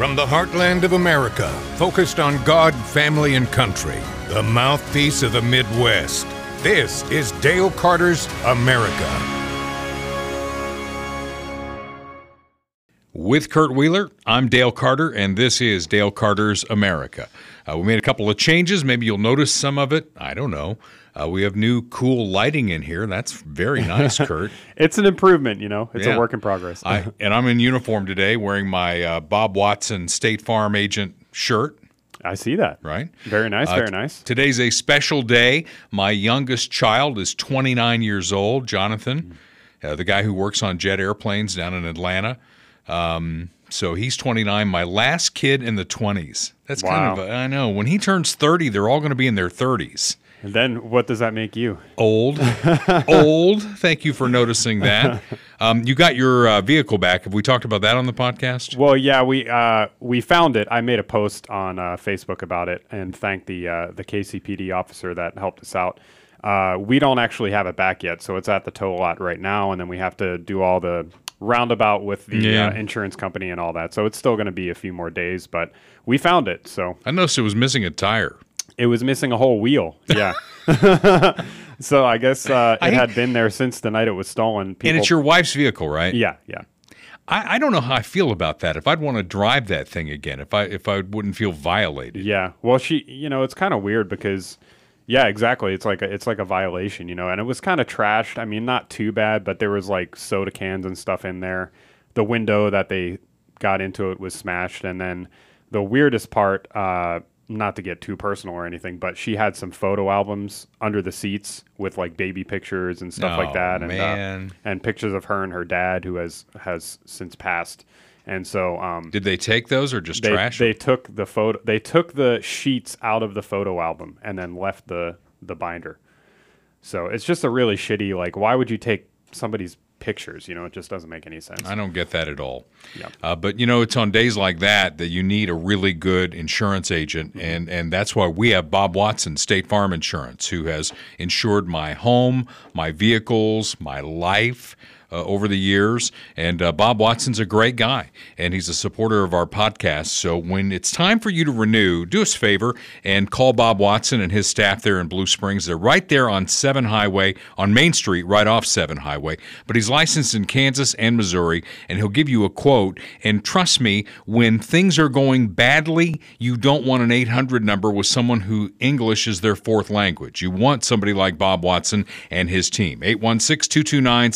From the heartland of America, focused on God, family, and country, the mouthpiece of the Midwest. This is Dale Carter's America. With Kurt Wheeler, I'm Dale Carter, and this is Dale Carter's America. Uh, we made a couple of changes. Maybe you'll notice some of it. I don't know. Uh, we have new cool lighting in here. That's very nice, Kurt. it's an improvement, you know. It's Yeah. a work in progress. I, and I'm in uniform today, wearing my uh, Bob Watson State Farm agent shirt. I see that. Right. Very nice. Uh, very nice. Today's a special day. My youngest child is 29 years old, Jonathan, uh, the guy who works on jet airplanes down in Atlanta. Um, so he's 29. My last kid in the 20s. That's kind of, a, I know. When he turns 30, they're all going to be in their 30s. And then what does that make you? Old, old. Thank you for noticing that. Um, you got your uh, vehicle back. Have we talked about that on the podcast? Well, yeah, we uh, we found it. I made a post on uh, Facebook about it and thanked the uh, the KCPD officer that helped us out. Uh, we don't actually have it back yet, so it's at the tow lot right now, and then we have to do all the roundabout with the Yeah. uh, insurance company and all that. So it's still going to be a few more days, but we found it. So I noticed it was missing a tire. It was missing a whole wheel. Yeah. so I guess uh, it hate- had been there since the night it was stolen. People, and it's your wife's vehicle, right? yeah, yeah. I, I don't know how I feel about that. If I'd want to drive that thing again, if I if I wouldn't feel violated. Yeah. Well, she, you know, it's kind of weird because, yeah, exactly. It's like a, it's like a violation, you know, and it was kind of trashed. I mean, not too bad, but there was like soda cans and stuff in there. The window that they got into it was smashed, and then the weirdest part, uh, not to get too personal or anything, but she had some photo albums under the seats with like baby pictures and stuff Oh, like that, and. Uh, and pictures of her and her dad, who has has since passed. And so, um, Did they take those or just they, trash? they them? took the photo they took the sheets out of the photo album and then left the the binder so it's just a really shitty like why would you take somebody's pictures you know it just doesn't make any sense I don't get that at all. Yeah. Uh, but you know, it's on days like that that you need a really good insurance agent, Mm-hmm. and and that's why we have Bob Watson, State Farm Insurance, who has insured my home, my vehicles, my life. Uh, over the years, and uh, Bob Watson's a great guy, and he's a supporter of our podcast. So when it's time for you to renew, do us a favor and call Bob Watson and his staff there in Blue Springs. They're right there on Seven Highway, on Main Street, right off Seven Highway. But he's licensed in Kansas and Missouri, and he'll give you a quote. And trust me, when things are going badly, you don't want an 800 number with someone who English is their fourth language. You want somebody like Bob Watson and his team. 816 229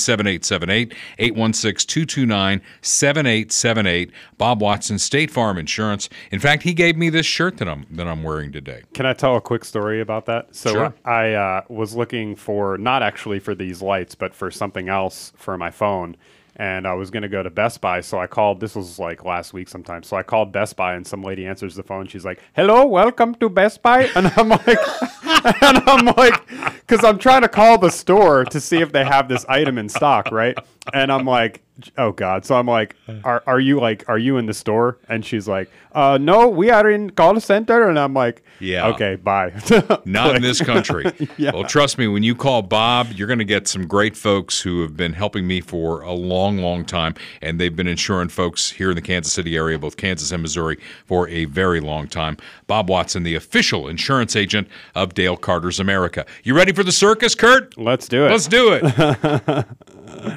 7878. 816 229 7878. Bob Watson, State Farm Insurance. In fact, he gave me this shirt that I'm, that I'm wearing today. can i tell a quick story about that so Sure. i uh, was looking for not actually for these lights but for something else for my phone and I was going to go to Best Buy, so I called. This was like last week sometime. So I called Best Buy, and some lady answers the phone. She's like, "Hello, welcome to Best Buy," and I'm like, and I'm like, because I'm trying to call the store to see if they have this item in stock, right? And I'm like, oh god. So I'm like, are are you like, are you in the store? And she's like, uh, no, we are in call center. And I'm like, Yeah. okay, bye. Not in this country. Yeah. Well, trust me, when you call Bob, you're going to get some great folks who have been helping me for a long, long time. And they've been insuring folks here in the Kansas City area, both Kansas and Missouri, for a very long time. Bob Watson, the official insurance agent of Dale Carter's America. You ready for the circus, Kurt? Let's do it. Let's do it.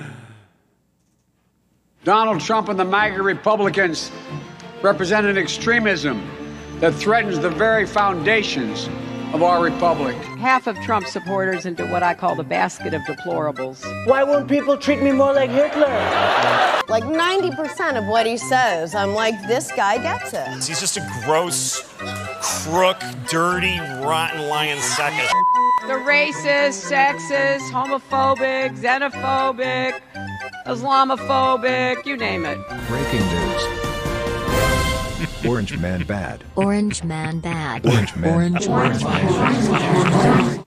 Donald Trump and the MAGA Republicans represent an extremism that threatens the very foundations of our republic. half of Trump supporters into what I call the basket of deplorables. Why won't people treat me more like Hitler? Like 90% of what he says, I'm like, this guy gets it. He's just a gross, crook, dirty, rotten lion sack of The racist, sexist, homophobic, xenophobic, Islamophobic, you name it. Breaking news. Orange man bad. Orange man bad. Orange man. Bad.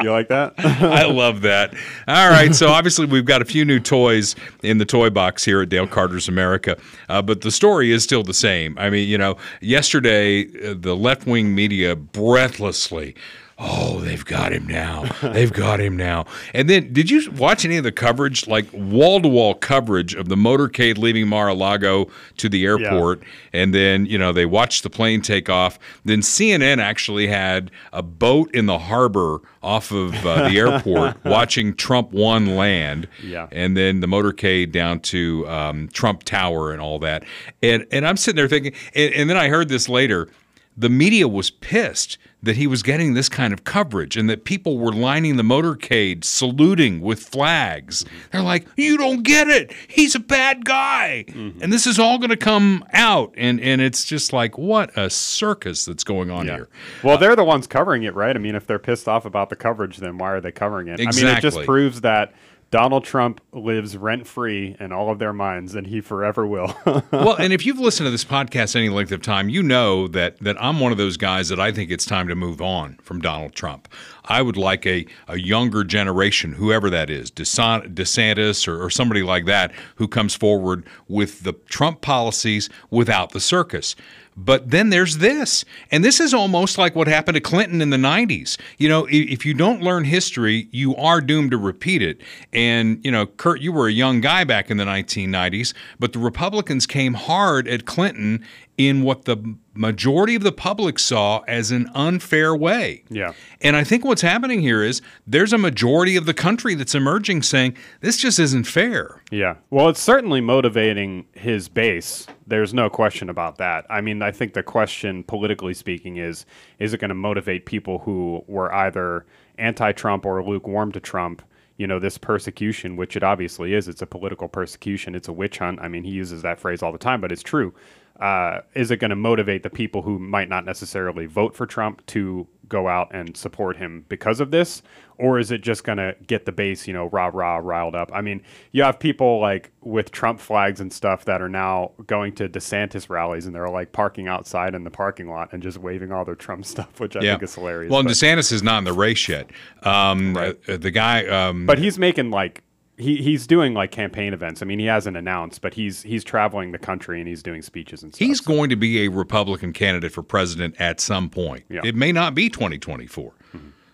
You like that? I love that. All right, so obviously we've got a few new toys in the toy box here at Dale Carter's America, uh, but the story is still the same. I mean, you know, yesterday uh, the left wing media breathlessly. Oh, they've got him now. They've got him now. And then, did you watch any of the coverage, like wall to wall coverage of the motorcade leaving Mar a Lago to the airport? And then, you know, they watched the plane take off. Then CNN actually had a boat in the harbor off of uh, the airport watching Trump one land. Yeah. And then the motorcade down to um, Trump Tower and all that. And, and I'm sitting there thinking, and, and then I heard this later the media was pissed that he was getting this kind of coverage and that people were lining the motorcade saluting with flags. They're like, "You don't get it. He's a bad guy." Mm-hmm. And this is all going to come out and and it's just like what a circus that's going on here. Well, uh, they're the ones covering it, right? I mean, if they're pissed off about the coverage, then why are they covering it? I mean, it just proves that Donald Trump lives rent free in all of their minds, and he forever will. well, and if you've listened to this podcast any length of time, you know that that I'm one of those guys that I think it's time to move on from Donald Trump. I would like a, a younger generation, whoever that is, DeSantis or, or somebody like that, who comes forward with the Trump policies without the circus. But then there's this. And this is almost like what happened to Clinton in the 90s. You know, if you don't learn history, you are doomed to repeat it. And, you know, Kurt, you were a young guy back in the 1990s, but the Republicans came hard at Clinton in what the majority of the public saw as an unfair way. Yeah. And I think what's happening here is there's a majority of the country that's emerging saying this just isn't fair. Yeah. Well, it's certainly motivating his base. There's no question about that. I mean, I think the question, politically speaking, is is it going to motivate people who were either anti Trump or lukewarm to Trump? You know, this persecution, which it obviously is, it's a political persecution, it's a witch hunt. I mean, he uses that phrase all the time, but it's true. Uh, is it going to motivate the people who might not necessarily vote for Trump to go out and support him because of this? Or is it just going to get the base, you know, rah, rah, riled up? I mean, you have people like with Trump flags and stuff that are now going to DeSantis rallies and they're like parking outside in the parking lot and just waving all their Trump stuff, which I think is hilarious. Well, but, DeSantis is not in the race yet. Um, uh, the guy, um, but he's making like, he, he's doing like campaign events. I mean, he hasn't announced, but he's he's traveling the country and he's doing speeches and stuff. he's going to be a Republican candidate for president at some point. Yeah. It may not be 2024.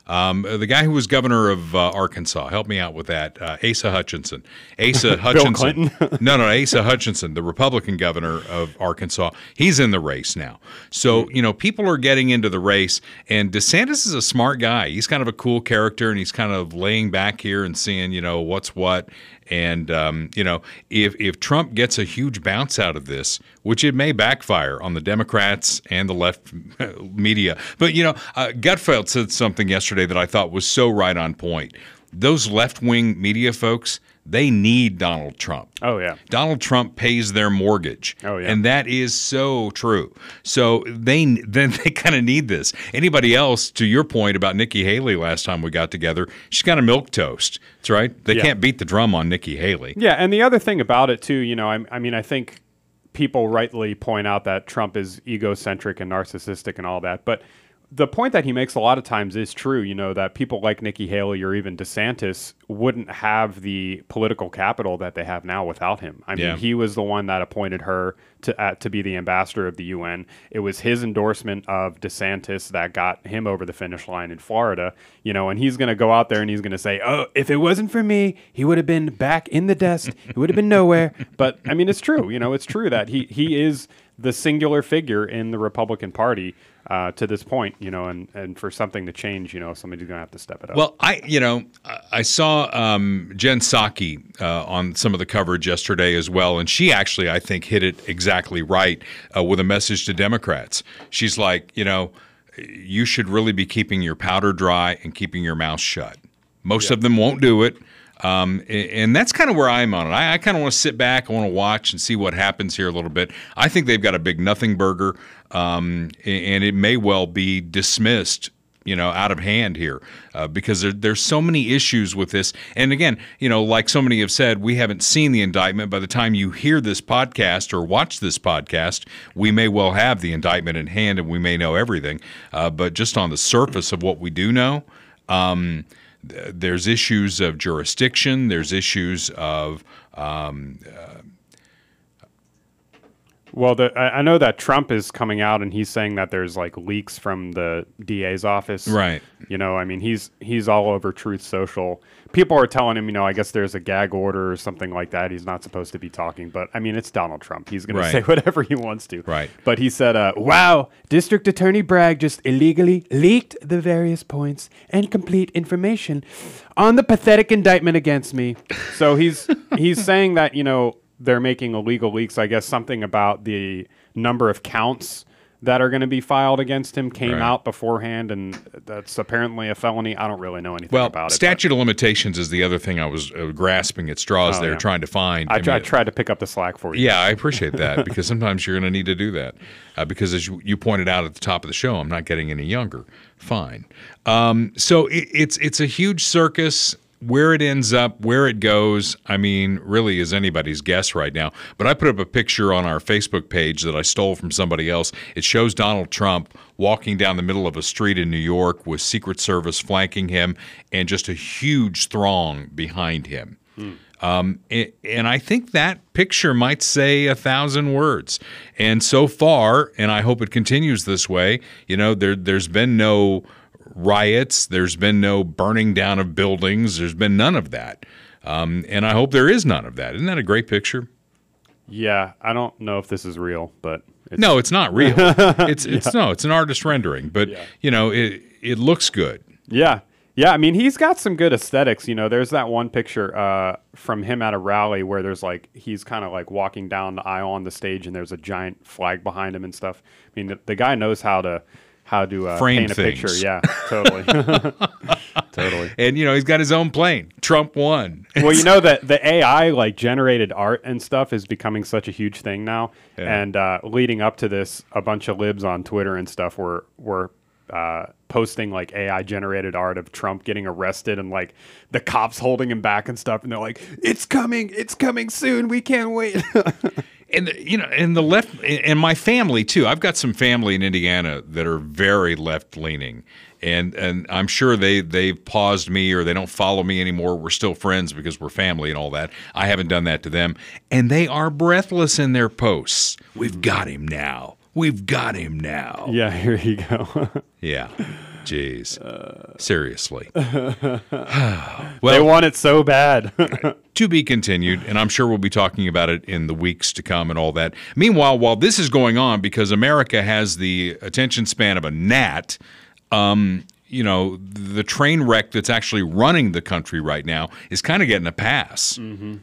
Um, the guy who was governor of uh, Arkansas, help me out with that. Uh, Asa Hutchinson. Asa Hutchinson. No, no, Asa Hutchinson, the Republican governor of Arkansas. He's in the race now. So, you know, people are getting into the race, and DeSantis is a smart guy. He's kind of a cool character, and he's kind of laying back here and seeing, you know, what's what. And um, you know, if if Trump gets a huge bounce out of this, which it may backfire on the Democrats and the left media, but you know, uh, Gutfeld said something yesterday that I thought was so right on point. Those left wing media folks, they need Donald Trump. Oh, yeah. Donald Trump pays their mortgage. Oh, yeah. And that is so true. So they then they kind of need this. Anybody else, to your point about Nikki Haley last time we got together, she's kind of milk toast. That's right. They Yeah. can't beat the drum on Nikki Haley. Yeah, and the other thing about it too, you know, I, I mean, I think people rightly point out that Trump is egocentric and narcissistic and all that, but the point that he makes a lot of times is true. You know that people like Nikki Haley or even DeSantis wouldn't have the political capital that they have now without him. I mean, Yeah. he was the one that appointed her to uh, to be the ambassador of the UN. It was his endorsement of DeSantis that got him over the finish line in Florida. You know, and he's going to go out there and he's going to say, "Oh, if it wasn't for me, he would have been back in the dust. He would have been nowhere." But I mean, it's true. You know, it's true that he he is the singular figure in the Republican Party uh, to this point. You know, and and for something to change, you know, somebody's going to have to step it up. Well, I you know I- saw um, Jen Psaki uh, on some of the coverage yesterday as well, and she actually I think hit it exactly right uh, with a message to Democrats. She's like, you know, you should really be keeping your powder dry and keeping your mouth shut. Most of them won't do it. Um, and that's kind of where I'm on it. I, I kind of want to sit back. I want to watch and see what happens here a little bit. I think they've got a big nothing burger, um, and it may well be dismissed you know, out of hand here uh, because there, there's so many issues with this. And again, you know, like so many have said, we haven't seen the indictment. By the time you hear this podcast or watch this podcast, we may well have the indictment in hand and we may know everything. Uh, but just on the surface of what we do know, um, there's issues of jurisdiction, there's issues of. Um, Well, the, I know that Trump is coming out and he's saying that there's like leaks from the DA's office. Right. You know, I mean, he's he's all over Truth Social. People are telling him, you know, I guess there's a gag order or something like that. He's not supposed to be talking, but I mean, it's Donald Trump. He's going Right. to say whatever he wants to. Right. But he said, uh, "Wow, District Attorney Bragg just illegally leaked the various points and complete information on the pathetic indictment against me." So he's he's saying that you know they're making illegal leaks. I guess something about the number of counts that are going to be filed against him came Right. out beforehand, and that's apparently a felony. I don't really know anything Well, about it. but statute of limitations is the other thing I was uh, grasping at straws Oh, there, yeah. trying to find. I, I mean, tried to pick up the slack for you. Yeah, I appreciate that because sometimes you're going to need to do that. Uh, because as you, you pointed out at the top of the show, I'm not getting any younger. Fine. Um, so it, it's it's a huge circus. Where it ends up, where it goes, I mean, really is anybody's guess right now. But I put up a picture on our Facebook page that I stole from somebody else. It shows Donald Trump walking down the middle of a street in New York with Secret Service flanking him and just a huge throng behind him. Um, a- and I think that picture might say a thousand words. And so far, and I hope it continues this way, you know, there, there's been no riots, there's been no burning down of buildings, there's been none of that. Um, and I hope there is none of that. Isn't that a great picture? Yeah, I don't know if this is real, but it's, No, it's not real. It's it's no, it's an artist rendering, but you know, it it looks good. Yeah. Yeah, I mean, he's got some good aesthetics. You know, there's that one picture uh, from him at a rally where there's like, he's kind of like walking down the aisle on the stage and there's a giant flag behind him and stuff. I mean, the, the guy knows how to, how to uh, Frame paint a picture. Yeah, totally. totally. And you know, he's got his own plane. Trump won. Well, you know that the AI like generated art and stuff is becoming such a huge thing now. Yeah. And uh, leading up to this, a bunch of libs on Twitter and stuff were were uh, posting like AI generated art of Trump getting arrested and like the cops holding him back and stuff. And they're like, "It's coming! It's coming soon! We can't wait!" and the- you know, and the left, and my family too. I've got some family in Indiana that are very left leaning, and and I'm sure they they've paused me or they don't follow me anymore. We're still friends because we're family and all that. I haven't done that to them, and they are breathless in their posts. We've got him now. We've got him now. yeah, here you go. Yeah. Jeez. Seriously. they want it so bad. to be continued, and I'm sure we'll be talking about it in the weeks to come and all that. Meanwhile, while this is going on, because America has the attention span of a gnat, um, you know, the train wreck that's actually running the country right now is kind of getting a pass.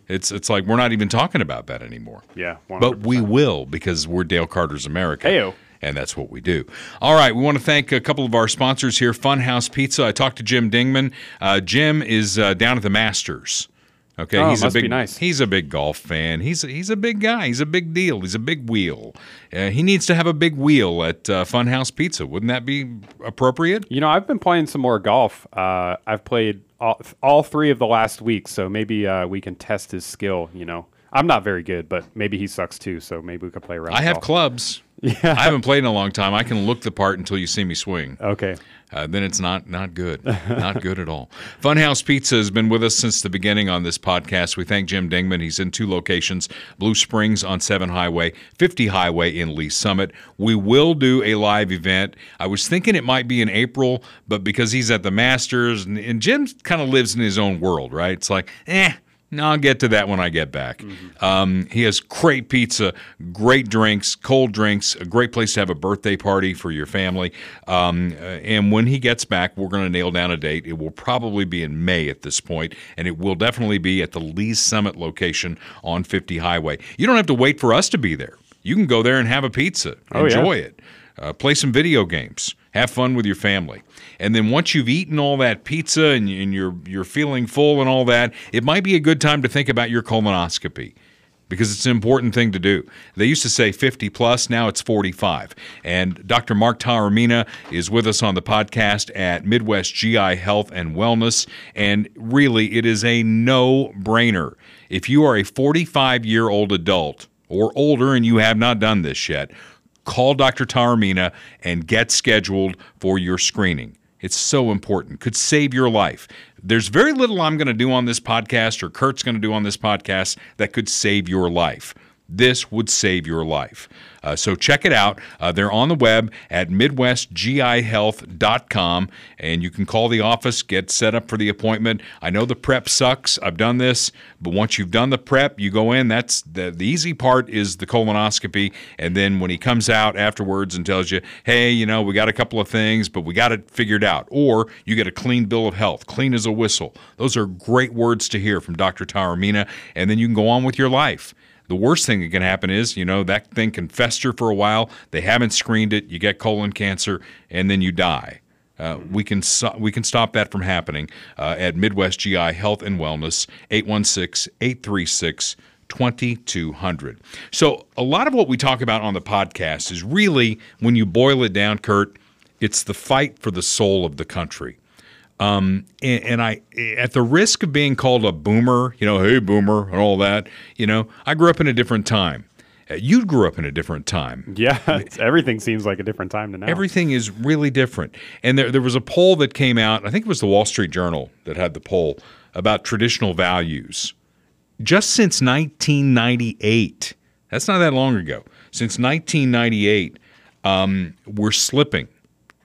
It's it's like we're not even talking about that anymore. yeah, But we will because we're Dale Carter's America. Heyo. And that's what we do. All right, we want to thank a couple of our sponsors here Funhouse Pizza. I talked to Jim Dingman. Uh, Jim is uh, down at the Masters. Okay, Oh, he's a big nice. he's a big golf fan. He's he's a big guy. He's a big deal. He's a big wheel. Uh, he needs to have a big wheel at uh, Funhouse Pizza. Wouldn't that be appropriate? You know, I've been playing some more golf. Uh, I've played all, all three of the last weeks, so maybe uh, we can test his skill. You know, I'm not very good, but maybe he sucks too. So maybe we could play around. I have golf. clubs. I haven't played in a long time. I can look the part until you see me swing. Okay. uh, then it's not not good, not good at all. Funhouse Pizza has been with us since the beginning on this podcast. We thank Jim Dingman. He's in two locations: Blue Springs on Seven Highway, 50 Highway in Lee Summit. We will do a live event. I was thinking it might be in April, but because he's at the Masters and, and Jim kind of lives in his own world, right? It's like, eh. No, I'll get to that when I get back. Um, he has great pizza, great drinks, cold drinks, a great place to have a birthday party for your family. Um, uh, and when he gets back, we're going to nail down a date. It will probably be in May at this point, and it will definitely be at the Lee's Summit location on 50 Highway. You don't have to wait for us to be there. You can go there and have a pizza, Oh, yeah. enjoy it, uh, play some video games, have fun with your family. And then once you've eaten all that pizza and, and you're you're feeling full and all that, it might be a good time to think about your colonoscopy because it's an important thing to do. They used to say 50 plus, now it's 45. And Dr. Mark Taormina is with us on the podcast at Midwest GI Health and Wellness. And really, it is a no brainer. If you are a 45 year old adult or older and you have not done this yet, call Dr. Taormina and get scheduled for your screening. It's so important. Could save your life. There's very little I'm going to do on this podcast or Kurt's going to do on this podcast that could save your life. This would save your life. Uh, so check it out. Uh, they're on the web at MidwestGIHealth.com, and you can call the office, get set up for the appointment. I know the prep sucks. I've done this, but once you've done the prep, you go in. That's the, the easy part is the colonoscopy, and then when he comes out afterwards and tells you, "Hey, you know, we got a couple of things, but we got it figured out," or you get a clean bill of health, clean as a whistle. Those are great words to hear from Dr. Taormina, and then you can go on with your life. The worst thing that can happen is, you know, that thing can fester for a while. They haven't screened it. You get colon cancer, and then you die. Uh, we can so- we can stop that from happening uh, at Midwest GI Health and Wellness 816-836-2200. So a lot of what we talk about on the podcast is really when you boil it down, Kurt, it's the fight for the soul of the country. Um, and, and I, at the risk of being called a boomer, you know, hey boomer and all that, you know, I grew up in a different time. Uh, you grew up in a different time. Yeah, everything seems like a different time to now. Everything is really different. And there, there was a poll that came out, I think it was the Wall Street Journal that had the poll about traditional values. Just since 1998, that's not that long ago, since 1998, um, we're slipping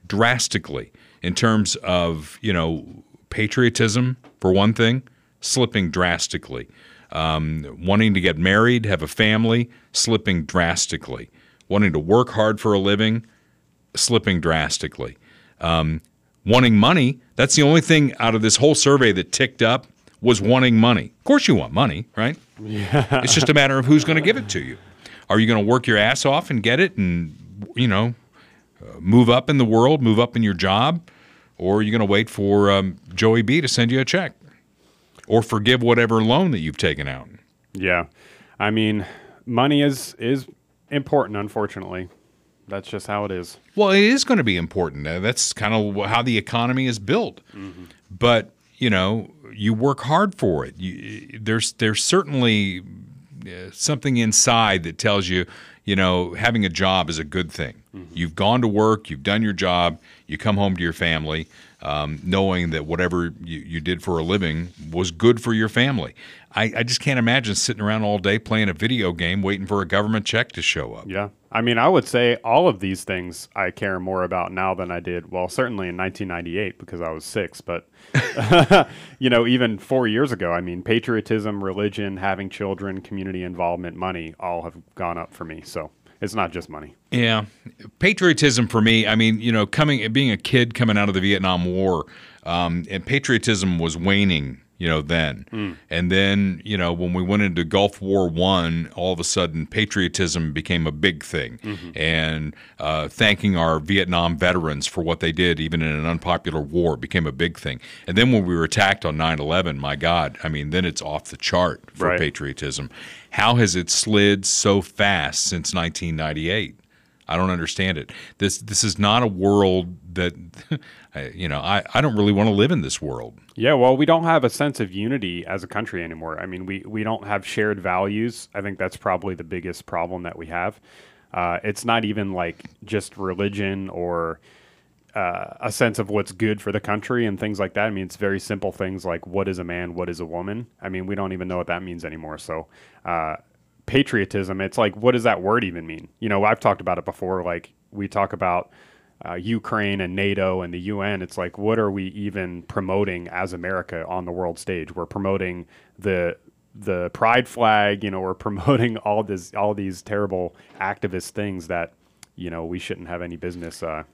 drastically in terms of, you know, patriotism, for one thing, slipping drastically. Um, wanting to get married, have a family, slipping drastically. Wanting to work hard for a living, slipping drastically. Um, wanting money, that's the only thing out of this whole survey that ticked up was wanting money. Of course, you want money, right? Yeah. It's just a matter of who's going to give it to you. Are you going to work your ass off and get it and, you know, move up in the world, move up in your job? Or are you going to wait for um, Joey B to send you a check? Or forgive whatever loan that you've taken out? Yeah, I mean, money is is important. Unfortunately, that's just how it is. Well, it is going to be important. Uh, That's kind of how the economy is built. But you know, you work hard for it. You, there's there's certainly uh, something inside that tells you, you know, having a job is a good thing. You've gone to work, you've done your job, you come home to your family, um, knowing that whatever you, you did for a living was good for your family. I, I just can't imagine sitting around all day playing a video game waiting for a government check to show up. Yeah. I mean, I would say all of these things I care more about now than I did, well, certainly in 1998 because I was six, but, you know, even four years ago, I mean, patriotism, religion, having children, community involvement, money all have gone up for me. So it's not just money. Yeah, patriotism for me. I mean, you know, coming being a kid coming out of the Vietnam War, um, and patriotism was waning. You know, then and then you know when we went into Gulf War One, all of a sudden patriotism became a big thing, and uh, thanking our Vietnam veterans for what they did, even in an unpopular war, became a big thing. And then when we were attacked on 9/11, my God, I mean, then it's off the chart for Right. patriotism. How has it slid so fast since 1998? I don't understand it. This this is not a world that you know. I, I don't really want to live in this world. Yeah, well, we don't have a sense of unity as a country anymore. I mean, we, we don't have shared values. I think that's probably the biggest problem that we have. Uh, it's not even like just religion or uh, a sense of what's good for the country and things like that. I mean, it's very simple things like what is a man, what is a woman. I mean, we don't even know what that means anymore. So, uh, patriotism, it's like, what does that word even mean? You know, I've talked about it before. Like, we talk about uh, Ukraine and NATO and the UN. It's like, what are we even promoting as America on the world stage? We're promoting the the pride flag. You know, we're promoting all this all these terrible activist things that you know we shouldn't have any business uh,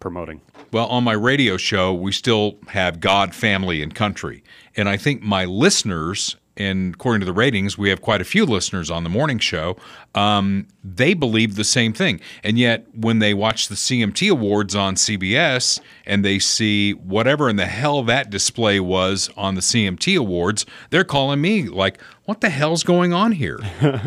promoting. Well, on my radio show, we still have God, family, and country, and I think my listeners. And according to the ratings, we have quite a few listeners on the morning show. Um, they believe the same thing. And yet, when they watch the CMT Awards on CBS and they see whatever in the hell that display was on the CMT Awards, they're calling me like, what the hell's going on here?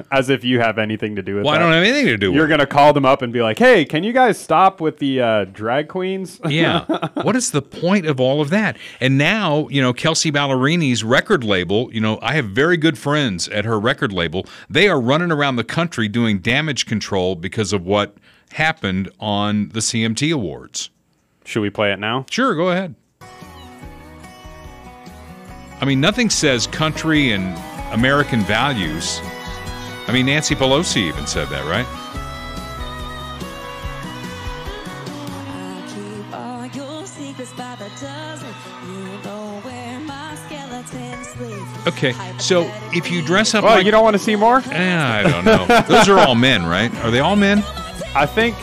As if you have anything to do with that. Well, I don't have anything to do with that. You're gonna call them up and be like, "Hey, can you guys stop with the uh, drag queens?" yeah. What is the point of all of that? And now, you know, Kelsea Ballerini's record label, you know, I have very good friends at her record label. They are running around the country doing damage control because of what happened on the CMT Awards. Should we play it now? Sure, go ahead. I mean, nothing says country and American values I mean, Nancy Pelosi even said that, right? Okay, so if you dress up Well, like you don't want to see more? Eh, I don't know. Those are all men, right? Are they all men? I think.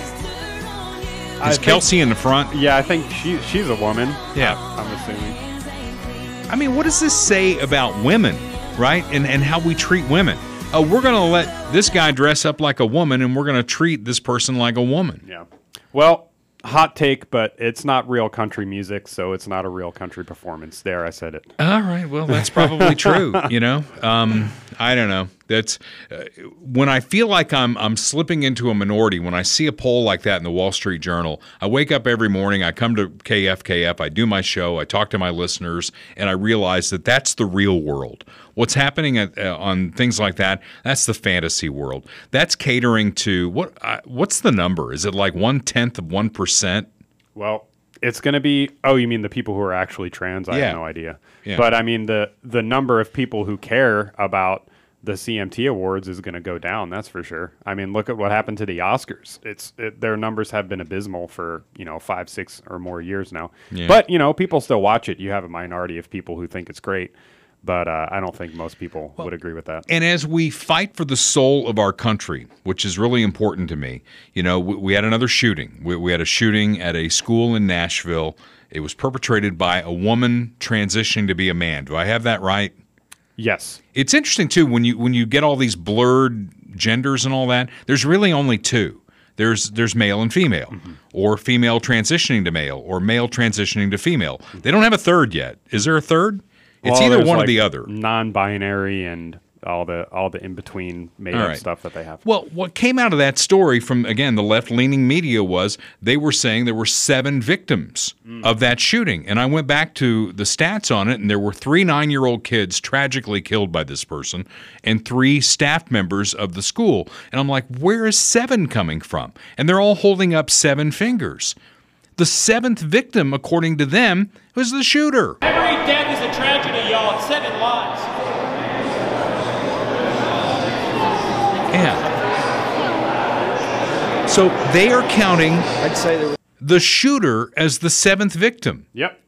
I Is think- Kelsey in the front? Yeah, I think she she's a woman. Yeah. I'm assuming. I mean, what does this say about women, right? And and how we treat women? Oh, we're going to let this guy dress up like a woman, and we're going to treat this person like a woman. Yeah. Well, hot take, but it's not real country music, so it's not a real country performance. There, I said it. All right. Well, that's probably true. You know, um, I don't know. That's uh, when I feel like I'm I'm slipping into a minority. When I see a poll like that in the Wall Street Journal, I wake up every morning. I come to KFKF. I do my show. I talk to my listeners, and I realize that that's the real world. What's happening at, uh, on things like that? That's the fantasy world. That's catering to what? Uh, what's the number? Is it like one tenth of one percent? Well, it's going to be. Oh, you mean the people who are actually trans? I Yeah. have no idea. Yeah. But I mean the the number of people who care about the CMT awards is going to go down. That's for sure. I mean, look at what happened to the Oscars. It's it, their numbers have been abysmal for you know five, six or more years now. Yeah. But you know, people still watch it. You have a minority of people who think it's great. But uh, I don't think most people would agree with that. And as we fight for the soul of our country, which is really important to me, you know, we, we had another shooting. We, we had a shooting at a school in Nashville. It was perpetrated by a woman transitioning to be a man. Do I have that right? Yes. It's interesting too when you when you get all these blurred genders and all that. There's really only two. There's there's male and female, mm-hmm. or female transitioning to male, or male transitioning to female. They don't have a third yet. Is there a third? It's Well, either one or the other. Non-binary and all the all the in between made up right. stuff that they have. Well, what came out of that story from again the left-leaning media was they were saying there were seven victims mm. of that shooting, and I went back to the stats on it, and there were three nine-year-old kids tragically killed by this person, and three staff members of the school, and I'm like, where is seven coming from? And they're all holding up seven fingers. The seventh victim, according to them, was the shooter. Every death is a tragedy, y'all. It's seven lives. Yeah. So they are counting I'd say there the shooter as the seventh victim. Yep.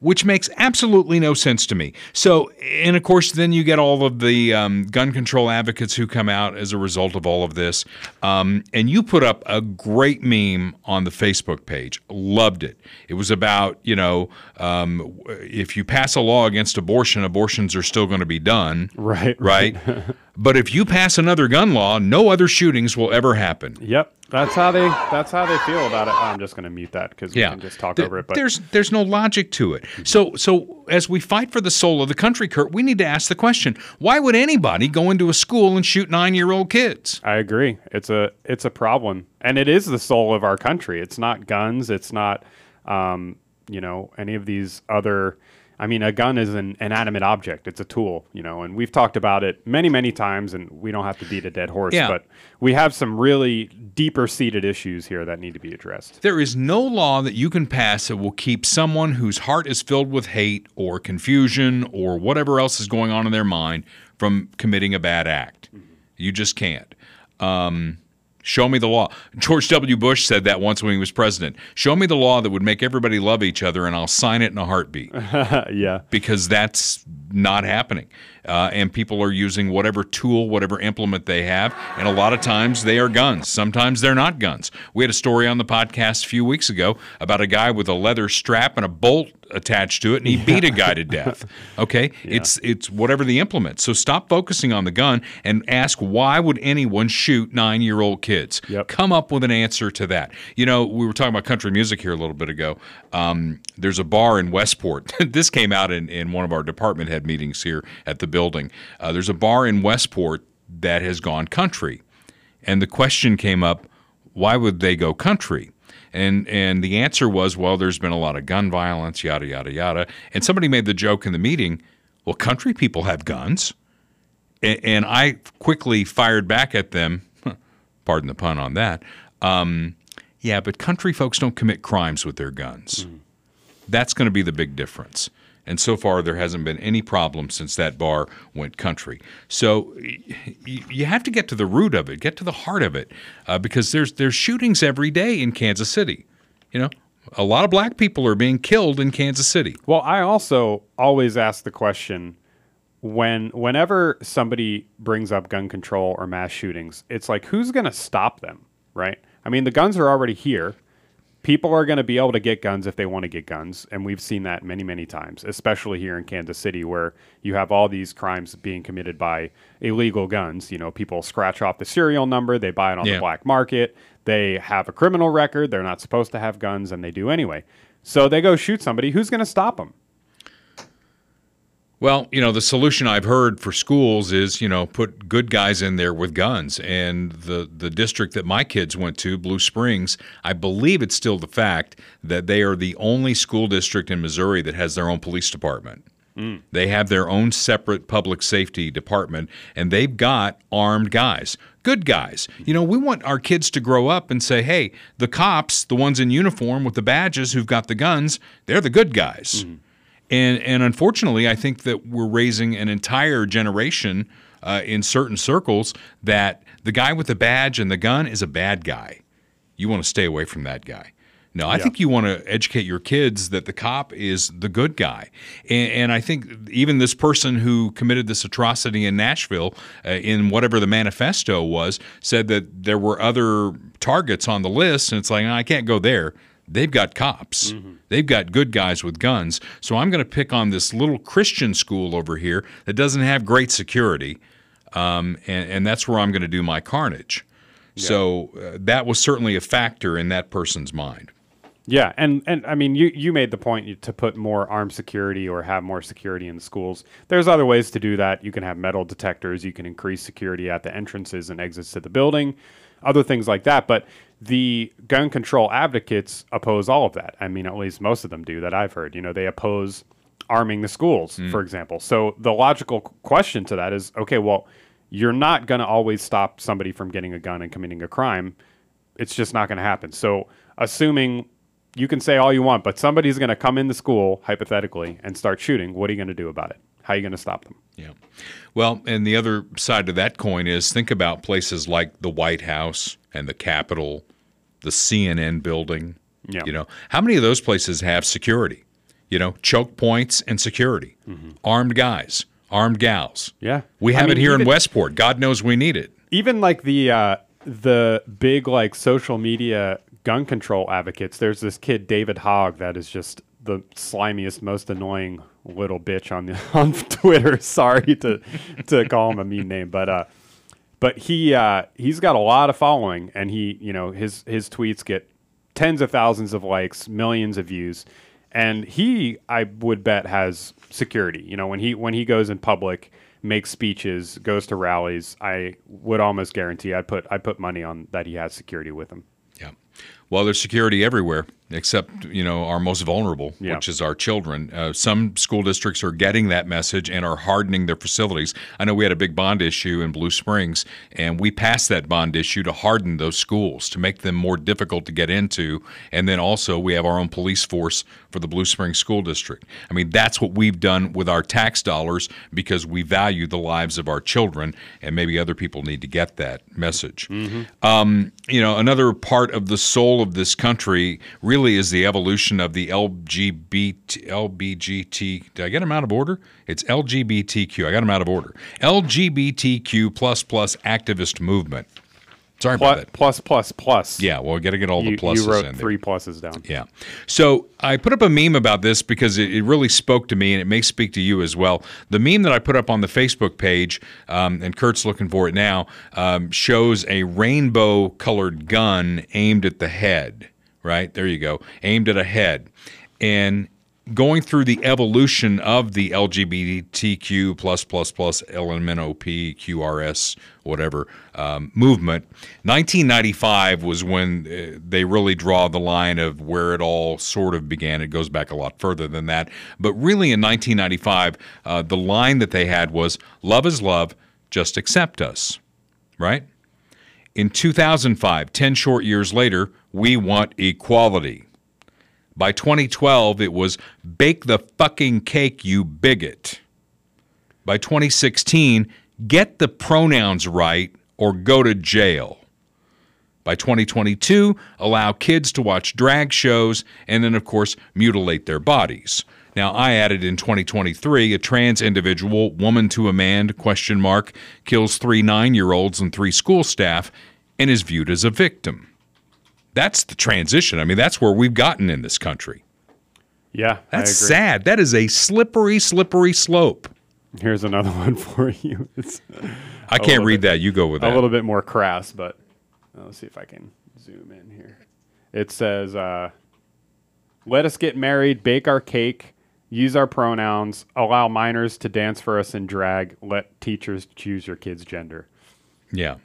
Which makes absolutely no sense to me. So, and of course, then you get all of the um, gun control advocates who come out as a result of all of this. Um, and you put up a great meme on the Facebook page. Loved it. It was about, you know, um, if you pass a law against abortion, abortions are still going to be done. Right. Right. but if you pass another gun law, no other shootings will ever happen. Yep. That's how they that's how they feel about it. I'm just going to mute that because we Yeah, can just talk Th- over it. But there's there's no logic to it. So so as we fight for the soul of the country, Kurt, we need to ask the question: Why would anybody go into a school and shoot nine year old kids? I agree. It's a it's a problem, and it is the soul of our country. It's not guns. It's not, um, you know, any of these other. I mean, a gun is an inanimate object. It's a tool, you know, and we've talked about it many, many times, and we don't have to beat a dead horse. Yeah. But we have some really deeper seated issues here that need to be addressed. There is no law that you can pass that will keep someone whose heart is filled with hate or confusion or whatever else is going on in their mind from committing a bad act. You just can't. Um, show me the law. George W. Bush said that once when he was president. Show me the law that would make everybody love each other, and I'll sign it in a heartbeat. yeah. because that's not happening. Uh, and people are using whatever tool, whatever implement they have. And a lot of times they are guns. Sometimes they're not guns. We had a story on the podcast a few weeks ago about a guy with a leather strap and a bolt attached to it, and he beat a guy to death. Okay, it's it's whatever the implement. So stop focusing on the gun and ask why would anyone shoot nine year old kids? Yep. Come up with an answer to that. You know, we were talking about country music here a little bit ago. Um, there's a bar in Westport. this came out in, in one of our department head meetings here at the building. Uh, there's a bar in Westport that has gone country, and the question came up, why would they go country? And and the answer was, well, there's been a lot of gun violence, yada yada yada. And somebody made the joke in the meeting, well, country people have guns. A- And I quickly fired back at them, pardon the pun on that. Um, yeah, but country folks don't commit crimes with their guns. That's going to be the big difference. And so far, there hasn't been any problem since that bar went country. So you have to get to the root of it, get to the heart of it, uh, because there's there's shootings every day in Kansas City. You know, a lot of black people are being killed in Kansas City. Well, I also always ask the question when whenever somebody brings up gun control or mass shootings, it's like who's going to stop them, right? I mean, the guns are already here. People are going to be able to get guns if they want to get guns, and we've seen that many, many times, especially here in Kansas City, where you have all these crimes being committed by illegal guns. You know, people scratch off the serial number, they buy it on Yeah. the black market, they have a criminal record, they're not supposed to have guns, and they do anyway. So they go shoot somebody. Who's going to stop them? Well, you know, the solution I've heard for schools is, you know, put good guys in there with guns. And the the district that my kids went to, Blue Springs, I believe it's still the fact that they are the only school district in Missouri that has their own police department. Hmm. They have their own separate public safety department, and they've got armed guys, good guys. You know, we want our kids to grow up and say, hey, the cops, the ones in uniform with the badges who've got the guns, they're the good guys. Hmm. And and unfortunately, I think that we're raising an entire generation uh, in certain circles that the guy with the badge and the gun is a bad guy. You want to stay away from that guy. No, I think you want to educate your kids that the cop is the good guy. And, and I think even this person who committed this atrocity in Nashville, uh, in whatever the manifesto was, said that there were other targets on the list. And it's like, I can't go there. They've got cops. They've got good guys with guns. So I'm going to pick on this little Christian school over here that doesn't have great security. Um, and, and that's where I'm going to do my carnage. So uh, that was certainly a factor in that person's mind. Yeah, and and I mean, you you made the point to put more armed security or have more security in the schools. There's other ways to do that. You can have metal detectors. You can increase security at the entrances and exits to the building, other things like that. But the gun control advocates oppose all of that. I mean, at least most of them do that I've heard. You know, they oppose arming the schools, mm. for example. So the logical question to that is, okay, well, you're not going to always stop somebody from getting a gun and committing a crime it's just not going to happen. So, assuming you can say all you want, but somebody's going to come into school hypothetically and start shooting, what are you going to do about it? How are you going to stop them? Yeah. Well, and the other side of that coin is think about places like the White House and the Capitol, the CNN building. Yeah. You know, how many of those places have security? You know, choke points and security, armed guys, armed gals. Yeah. We I have mean, it here in Westport. God knows we need it. Even like the uh, the big like social media gun control advocates. There's this kid David Hogg that is just the slimiest, most annoying little bitch on the on Twitter. Sorry to to call him a mean name, but uh, but he uh, he's got a lot of following, and he you know his his tweets get tens of thousands of likes, millions of views, and he I would bet has security. You know when he when he goes in public, makes speeches, goes to rallies, I would almost guarantee I'd put I'd put money on that he has security with him. Yeah. Well, there's security everywhere except, you know, our most vulnerable, Yeah. which is our children. Uh, some school districts are getting that message and are hardening their facilities. I know we had a big bond issue in Blue Springs, and we passed that bond issue to harden those schools to make them more difficult to get into. And then also, we have our own police force for the Blue Springs School District. I mean, that's what we've done with our tax dollars because we value the lives of our children, and maybe other people need to get that message. Um, you know, another part of the soul of this country really is the evolution of the LGBT, LBGT. Did I get them out of order? It's LGBTQ. I got them out of order. LGBTQ plus plus activist movement. Sorry about Plus that. plus plus plus. Yeah, well, got to get all You, the pluses you wrote in there. three pluses down. Yeah. So I put up a meme about this because it, it really spoke to me and it may speak to you as well. The meme that I put up on the Facebook page, um, and Kurt's looking for it now, um, shows a rainbow colored gun aimed at the head, right? There you go. Aimed at a head. And going through the evolution of the LGBTQ plus plus plus LMNOP QRS whatever um, movement. 1995 was when uh, they really draw the line of where it all sort of began. It goes back a lot further than that, but really in 1995, uh, the line that they had was "Love is love, just accept us," right? In 2005, 10 short years later, we want equality. By 2012, it was bake the fucking cake, you bigot. By 2016, get the pronouns right or go to jail. By 2022, allow kids to watch drag shows and then, of course, mutilate their bodies. Now, I added in 2023, a trans individual, woman to a man, question mark, kills three nine-year-olds and three school staff and is viewed as a victim. That's the transition. I mean, that's where we've gotten in this country. Yeah, That's sad. That is a slippery, slippery slope. Here's another one for you. It's I can't read bit- that. You go with a little bit more crass, but uh, let's see if I can zoom in here. It says, uh, "Let us get married, bake our cake, use our pronouns, allow minors to dance for us in drag, let teachers choose your kid's gender." Yeah.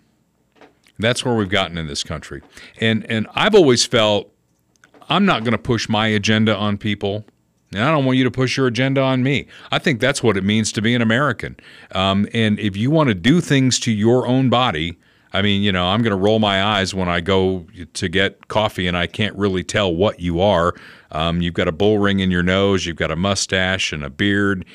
That's where we've gotten in this country. And and I've always felt I'm not going to push my agenda on people. And I don't want you to push your agenda on me. I think that's what it means to be an American. Um, and if you want to do things to your own body, I mean, you know, I'm going to roll my eyes when I go to get coffee and I can't really tell what you are. Um, you've got a bull ring in your nose, you've got a mustache and a beard,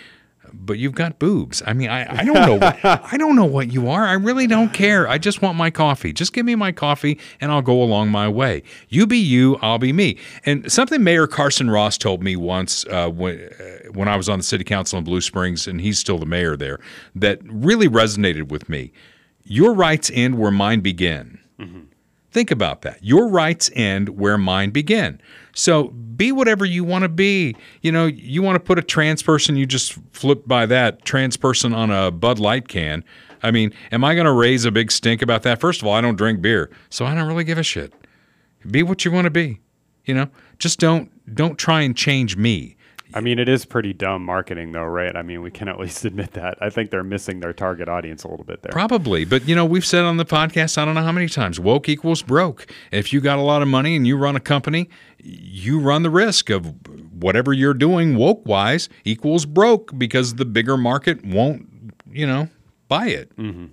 but you've got boobs. I mean, I, I don't know. What, I don't know what you are. I really don't care. I just want my coffee. Just give me my coffee, and I'll go along my way. You be you. I'll be me. And something Mayor Carson Ross told me once uh, when uh, when I was on the city council in Blue Springs, and he's still the mayor there, that really resonated with me. Your rights end where mine begin. Think about that. Your rights end where mine begin. So be whatever you want to be. You know, you want to put a trans person, you just flip by that trans person on a Bud Light can. I mean, am I going to raise a big stink about that? First of all, I don't drink beer, so I don't really give a shit. Be what you want to be. You know, just don't don't try and change me. I mean, it is pretty dumb marketing, though, right? I mean, we can at least admit that. I think they're missing their target audience a little bit there. Probably, but you know, we've said on the podcast, I don't know how many times, woke equals broke. If you got a lot of money and you run a company, you run the risk of whatever you're doing woke wise equals broke because the bigger market won't, you know, buy it. Mm-hmm.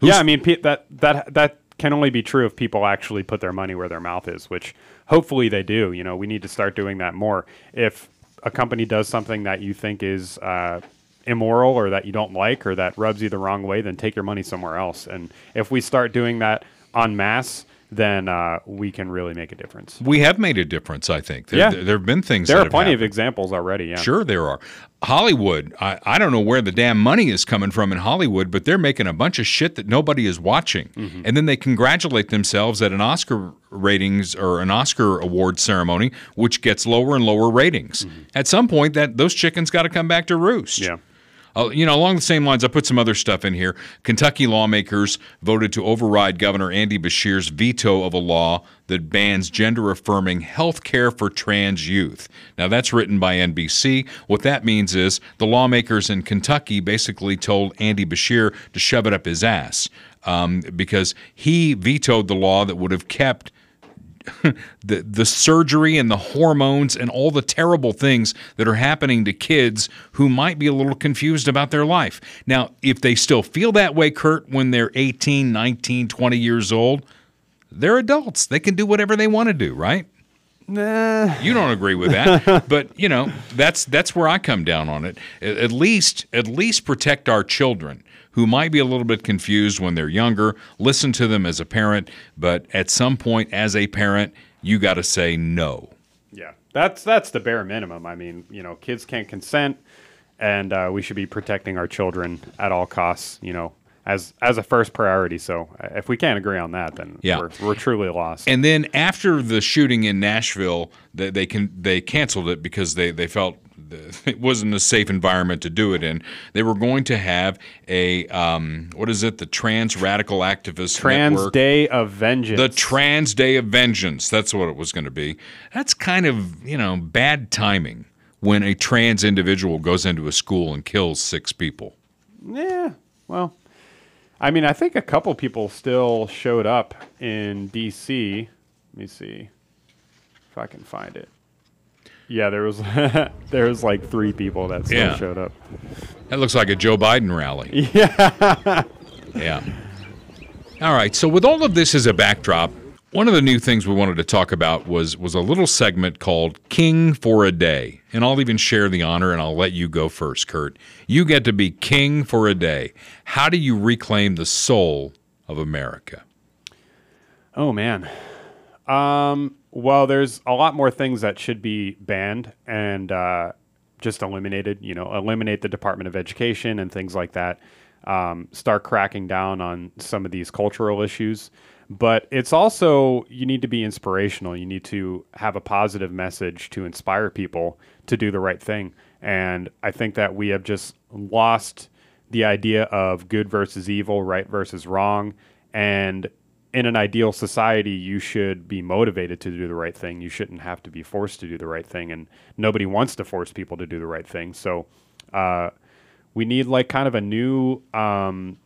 yeah, I mean that that that can only be true if people actually put their money where their mouth is, which hopefully they do. You know, we need to start doing that more. If a company does something that you think is uh, immoral or that you don't like or that rubs you the wrong way, then take your money somewhere else. And if we start doing that en masse, then uh, we can really make a difference. We have made a difference, I think. There, Yeah. there, have been things There are plenty of examples already. Yeah. Sure, there are. Hollywood, I, I don't know where the damn money is coming from in Hollywood, but they're making a bunch of shit that nobody is watching. Mm-hmm. And then they congratulate themselves at an Oscar ratings or an Oscar award ceremony, which gets lower and lower ratings. At some point, that those chickens got to come back to roost. Mm-hmm. Yeah. Uh, you know, along the same lines, I put some other stuff in here. Kentucky lawmakers voted to override Governor Andy Beshear's veto of a law that bans gender affirming health care for trans youth. Now, that's written by NBC. What that means is the lawmakers in Kentucky basically told Andy Bashir to shove it up his ass um, because he vetoed the law that would have kept the the surgery and the hormones and all the terrible things that are happening to kids who might be a little confused about their life. Now, if they still feel that way, Kurt, when they're 18, 19, 20 years old, they're adults. They can do whatever they want to do, right? Nah. You don't agree with that, but you know that's that's where I come down on it. At at least, at least protect our children who might be a little bit confused when they're younger. Listen to them as a parent, but at some point, as a parent, you got to say no. Yeah, that's that's the bare minimum. I mean, you know, kids can't consent, and uh, we should be protecting our children at all costs. You know, as as a first priority. So uh, if we can't agree on that, then Yeah. we're, we're truly lost. And then after the shooting in Nashville, they, they can they canceled it because they they felt the- it wasn't a safe environment to do it in. They were going to have a um, what is it? The Trans Radical Activist Trans Network. Day of Vengeance. The Trans Day of Vengeance. That's what it was going to be. That's kind of, you know, bad timing when a trans individual goes into a school and kills six people. Yeah. Well, I mean, I think a couple people still showed up in D.C. Let me see if I can find it. Yeah, there was there was like three people that still Yeah. showed up. That looks like a Joe Biden rally. Yeah. Yeah. All right. So, with all of this as a backdrop, One of the new things we wanted to talk about was was a little segment called King for a Day. And I'll even share the honor and I'll let you go first, Kurt. You get to be king for a day. How do you reclaim the soul of America? Oh man. Um, well, there's a lot more things that should be banned and uh, just eliminated. You know, eliminate the Department of Education and things like that. Um, start cracking down on some of these cultural issues. But it's also you need to be inspirational. You need to have a positive message to inspire people to do the right thing. And I think that we have just lost the idea of good versus evil, right versus wrong, and in an ideal society, you should be motivated to do the right thing. You shouldn't have to be forced to do the right thing, and nobody wants to force people to do the right thing. So, uh, we need like kind of a new um,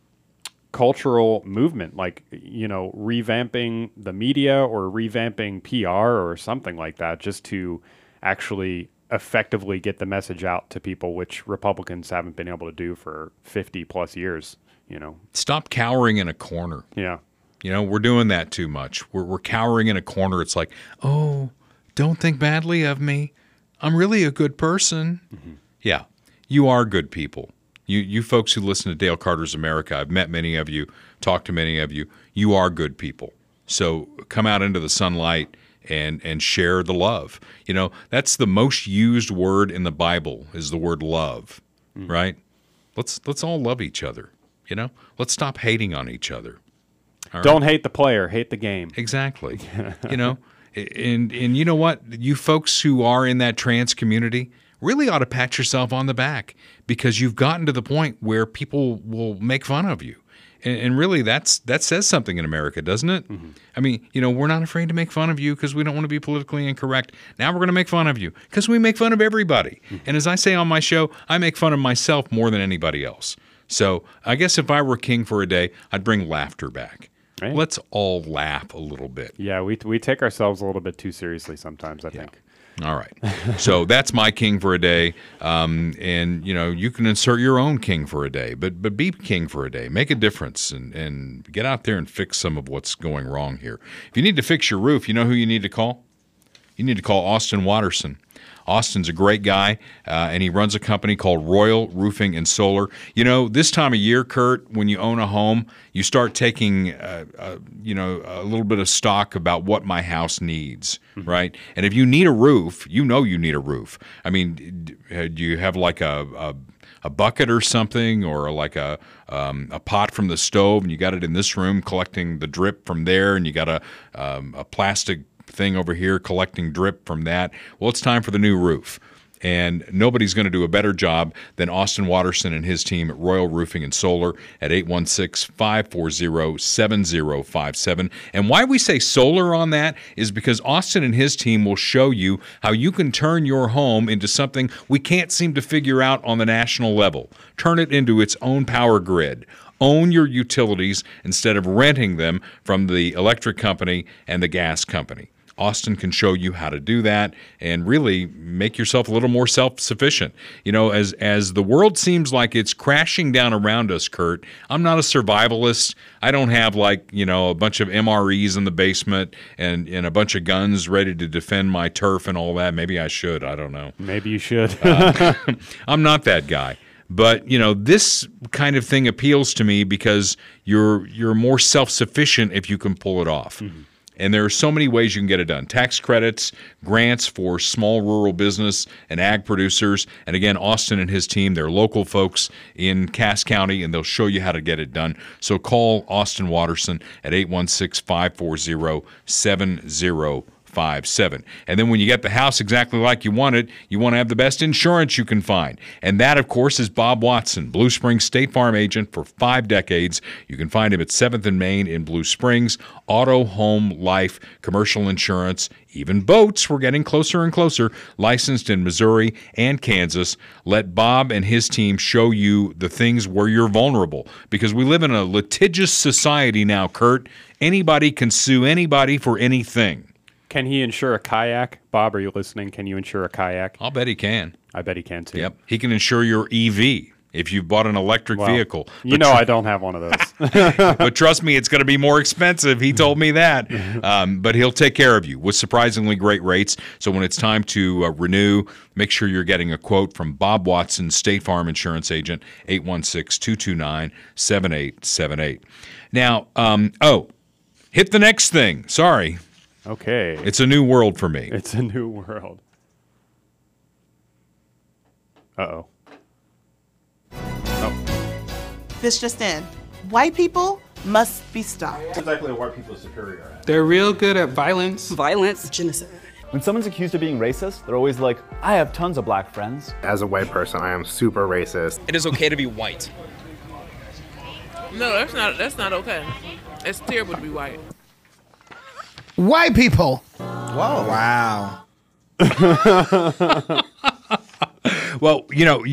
cultural movement, like you know, revamping the media or revamping PR or something like that, just to actually effectively get the message out to people, which Republicans haven't been able to do for 50 plus years. You know, stop cowering in a corner. Yeah. You know, we're doing that too much. We're, we're cowering in a corner. It's like, oh, don't think badly of me. I'm really a good person. Mm-hmm. Yeah, you are good people. You, you folks who listen to Dale Carter's America, I've met many of you, talked to many of you. You are good people. So come out into the sunlight and and share the love. You know, that's the most used word in the Bible is the word love, mm-hmm. right? Let's let's all love each other. You know, let's stop hating on each other. All Don't hate the player, hate the game. Exactly. you know, and and you know what? You folks who are in that trans community really ought to pat yourself on the back because you've gotten to the point where people will make fun of you. And, and really, that's that says something in America, doesn't it? Mm-hmm. I mean, you know, we're not afraid to make fun of you because we don't want to be politically incorrect. Now we're going to make fun of you because we make fun of everybody. Mm-hmm. And as I say on my show, I make fun of myself more than anybody else. So I guess if I were king for a day, I'd bring laughter back. Right. Let's all laugh a little bit. Yeah, we, we take ourselves a little bit too seriously sometimes, I yeah. think. All right. so that's my king for a day. Um, and, you know, you can insert your own king for a day, but, but be king for a day. Make a difference and, and get out there and fix some of what's going wrong here. If you need to fix your roof, you know who you need to call? You need to call Austin Watterson. Austin's a great guy, uh, and he runs a company called Royal Roofing and Solar. You know, this time of year, Kurt, when you own a home, you start taking, uh, uh, you know, a little bit of stock about what my house needs, mm-hmm. right? And if you need a roof, you know you need a roof. I mean, do you have like a, a a bucket or something, or like a um, a pot from the stove, and you got it in this room collecting the drip from there, and you got a um, a plastic thing over here collecting drip from that. Well, it's time for the new roof. And nobody's going to do a better job than Austin Watterson and his team at Royal Roofing and Solar at 816 540 7057. And why we say solar on that is because Austin and his team will show you how you can turn your home into something we can't seem to figure out on the national level. Turn it into its own power grid own your utilities instead of renting them from the electric company and the gas company. Austin can show you how to do that and really make yourself a little more self-sufficient. You know, as as the world seems like it's crashing down around us, Kurt, I'm not a survivalist. I don't have like, you know, a bunch of MREs in the basement and, and a bunch of guns ready to defend my turf and all that. Maybe I should. I don't know. Maybe you should. uh, I'm not that guy. But you know, this kind of thing appeals to me because you're you're more self-sufficient if you can pull it off. Mm-hmm. And there are so many ways you can get it done tax credits, grants for small rural business and ag producers. And again, Austin and his team, they're local folks in Cass County, and they'll show you how to get it done. So call Austin Watterson at 816 540 five seven. And then when you get the house exactly like you want it, you want to have the best insurance you can find. And that, of course, is Bob Watson, Blue Springs State Farm agent for five decades. You can find him at 7th and Main in Blue Springs. Auto, home, life, commercial insurance, even boats. We're getting closer and closer. Licensed in Missouri and Kansas. Let Bob and his team show you the things where you're vulnerable because we live in a litigious society now, Kurt. Anybody can sue anybody for anything. Can he insure a kayak? Bob, are you listening? Can you insure a kayak? I'll bet he can. I bet he can too. Yep. He can insure your EV. if you've bought an electric Well, vehicle. You know tr- I don't have one of those. but trust me, it's going to be more expensive. He told me that. Um, but he'll take care of you with surprisingly great rates. So when it's time to uh, renew, make sure you're getting a quote from Bob Watson, State Farm Insurance Agent, 816 229 7878. Now, um, oh, hit the next thing. Sorry. Okay. It's a new world for me. It's a new world. Uh oh. This just in. White people must be stopped. Exactly what white people are superior at. They're real good at violence. Violence. Genocide. When someone's accused of being racist, they're always like, I have tons of black friends. As a white person, I am super racist. It is okay to be white. No, that's not that's not okay. It's terrible to be white. White people. Whoa. Wow. Well, you know,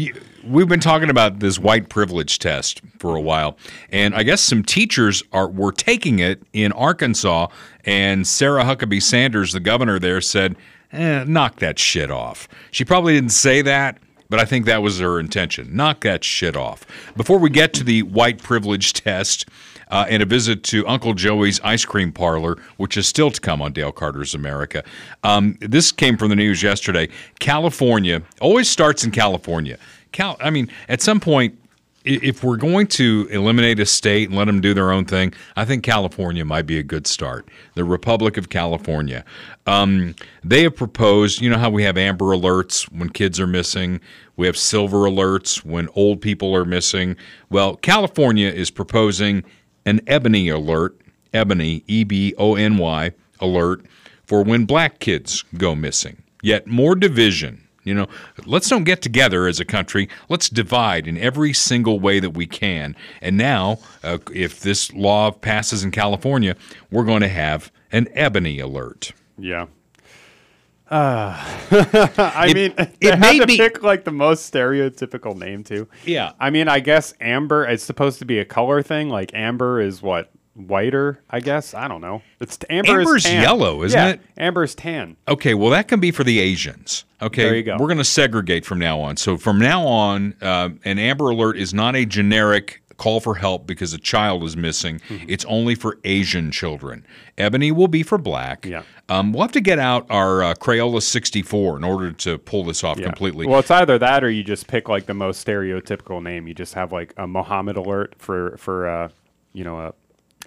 we've been talking about this white privilege test for a while, and I guess some teachers are were taking it in Arkansas, and Sarah Huckabee Sanders, the governor there, said, eh, "Knock that shit off." She probably didn't say that. But I think that was her intention. Knock that shit off. Before we get to the white privilege test uh, and a visit to Uncle Joey's ice cream parlor, which is still to come on Dale Carter's America, um, this came from the news yesterday. California always starts in California. Cal, I mean, at some point, if we're going to eliminate a state and let them do their own thing, I think California might be a good start. The Republic of California. Um, they have proposed, you know how we have amber alerts when kids are missing, we have silver alerts when old people are missing. Well, California is proposing an ebony alert, ebony, E B O N Y alert, for when black kids go missing. Yet more division. You know, let's don't get together as a country. Let's divide in every single way that we can. And now, uh, if this law passes in California, we're going to have an ebony alert. Yeah. Uh, I It- mean, it they had to be- pick like the most stereotypical name too. Yeah. I mean, I guess amber. It's supposed to be a color thing. Like amber is what whiter. I guess I don't know. It's amber. Amber's is yellow, isn't Yeah, it? Amber's tan. Okay, well, that can be for the Asians. Okay, There you go. We're going to segregate from now on. So from now on, uh, an Amber Alert is not a generic call for help because a child is missing. Mm-hmm. It's only for Asian children. Ebony will be for black. Yeah. Um, we'll have to get out our uh, Crayola 64 in order to pull this off Yeah. completely. Well, it's either that or you just pick like the most stereotypical name. You just have like a Mohammed alert for for uh, you know a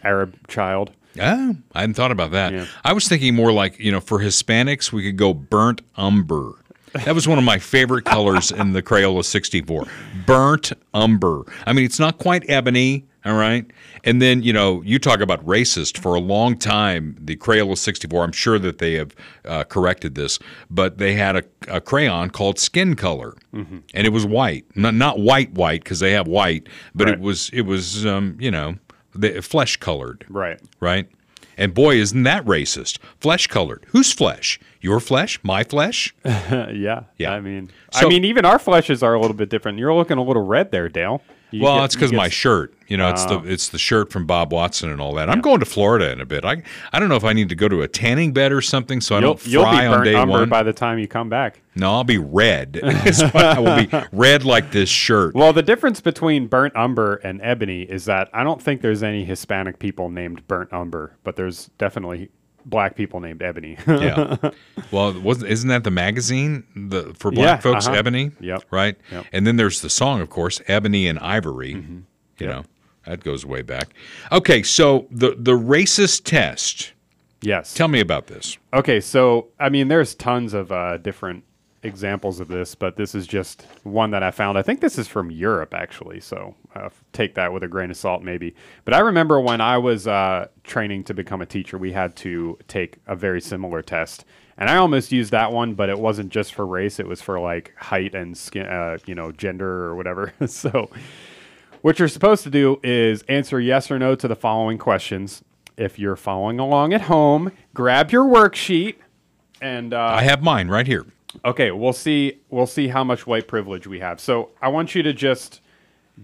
Arab child. Oh, I hadn't thought about that. I was thinking more like, you know, for Hispanics, we could go burnt umber. That was one of my favorite colors in the Crayola 64. Burnt umber. I mean, it's not quite ebony, all right? And then, you know, you talk about racist. For a long time, the Crayola 64, I'm sure that they have uh, corrected this, but they had a, a crayon called skin color. Mhm. And it was white. Not, not white, white, because they have white, but Right. it was, it was um, you know, the, flesh colored Right. right? And boy, isn't that racist? Flesh colored. Whose flesh? Your flesh? My flesh? yeah. Yeah. I mean, So- I mean, even our fleshes are a little bit different. You're looking a little red there, Dale. You well, get- it's because my shirt. You know, it's the ah. it's the shirt from Bob Watson and all that. I'm going to Florida in a bit. I I don't know if I need to go to a tanning bed or something so I You'll, don't fry on day one. by the time you come back. no, I'll be red. I will be red like this shirt. Well, the difference between burnt umber and ebony is that I don't think there's any Hispanic people named burnt umber, but there's definitely black people named ebony. yeah. Well, wasn't isn't that the magazine the for black Yeah, folks uh-huh. Ebony? Yep. Right. Yep. And then there's the song, of course, Ebony and Ivory. Mm-hmm. You know, that goes way back. Okay, so the the racist test. Yes. Tell me about this. Okay, so I mean, there's tons of uh, different examples of this, but this is just one that I found. I think this is from Europe, actually. So uh, take that with a grain of salt, maybe. But I remember when I was uh, training to become a teacher, we had to take a very similar test, and I almost used that one, but it wasn't just for race; it was for like height and skin, uh, you know, gender or whatever. so. What you're supposed to do is answer yes or no to the following questions. If you're following along at home, grab your worksheet and uh, I have mine right here. Okay, we'll see. We'll see how much white privilege we have. So I want you to just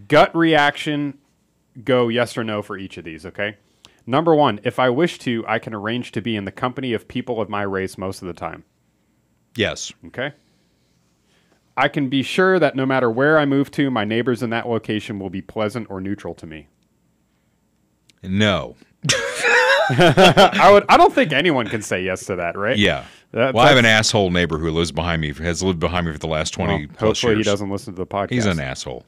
gut reaction, go yes or no for each of these. Okay. Number one, if I wish to, I can arrange to be in the company of people of my race most of the time. Yes. Okay. I can be sure that no matter where I move to, my neighbors in that location will be pleasant or neutral to me. No. I would. I don't think anyone can say yes to that, right? Yeah. That- well, I have an asshole neighbor who lives behind me, has lived behind me for the last 20 Well, hopefully he doesn't listen to the podcast. He's an asshole.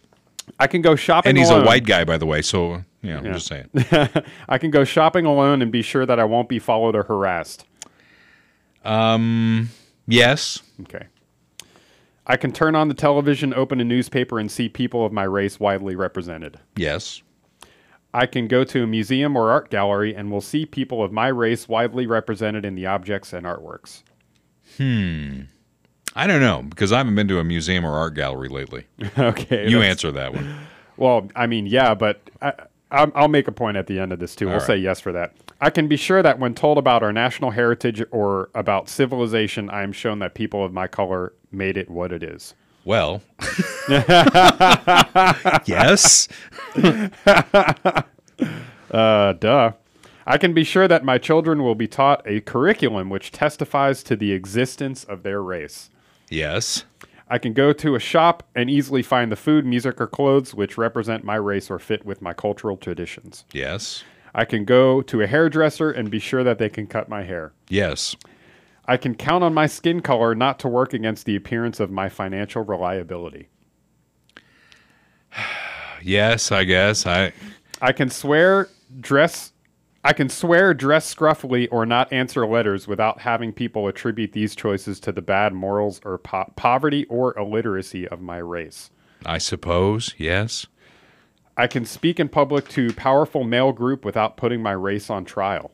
I can go shopping And he's alone. a white guy, by the way. So, yeah, I'm Yeah. just saying. I can go shopping alone and be sure that I won't be followed or harassed. Um, yes. Okay. I can turn on the television, open a newspaper, and see people of my race widely represented. Yes. I can go to a museum or art gallery and will see people of my race widely represented in the objects and artworks. Hmm. I don't know because I haven't been to a museum or art gallery lately. okay. You answer that one. Well, I mean, yeah, but I, I'll, I'll make a point at the end of this too. All we'll right. say yes for that. I can be sure that when told about our national heritage or about civilization, I am shown that people of my color made it what it is. Well, yes. uh, duh. I can be sure that my children will be taught a curriculum which testifies to the existence of their race. Yes. I can go to a shop and easily find the food, music, or clothes which represent my race or fit with my cultural traditions. Yes. I can go to a hairdresser and be sure that they can cut my hair. Yes. I can count on my skin color not to work against the appearance of my financial reliability. Yes, I guess. I I can swear dress I can swear dress scruffily or not answer letters without having people attribute these choices to the bad morals or po- poverty or illiteracy of my race. I suppose. Yes. I can speak in public to powerful male group without putting my race on trial.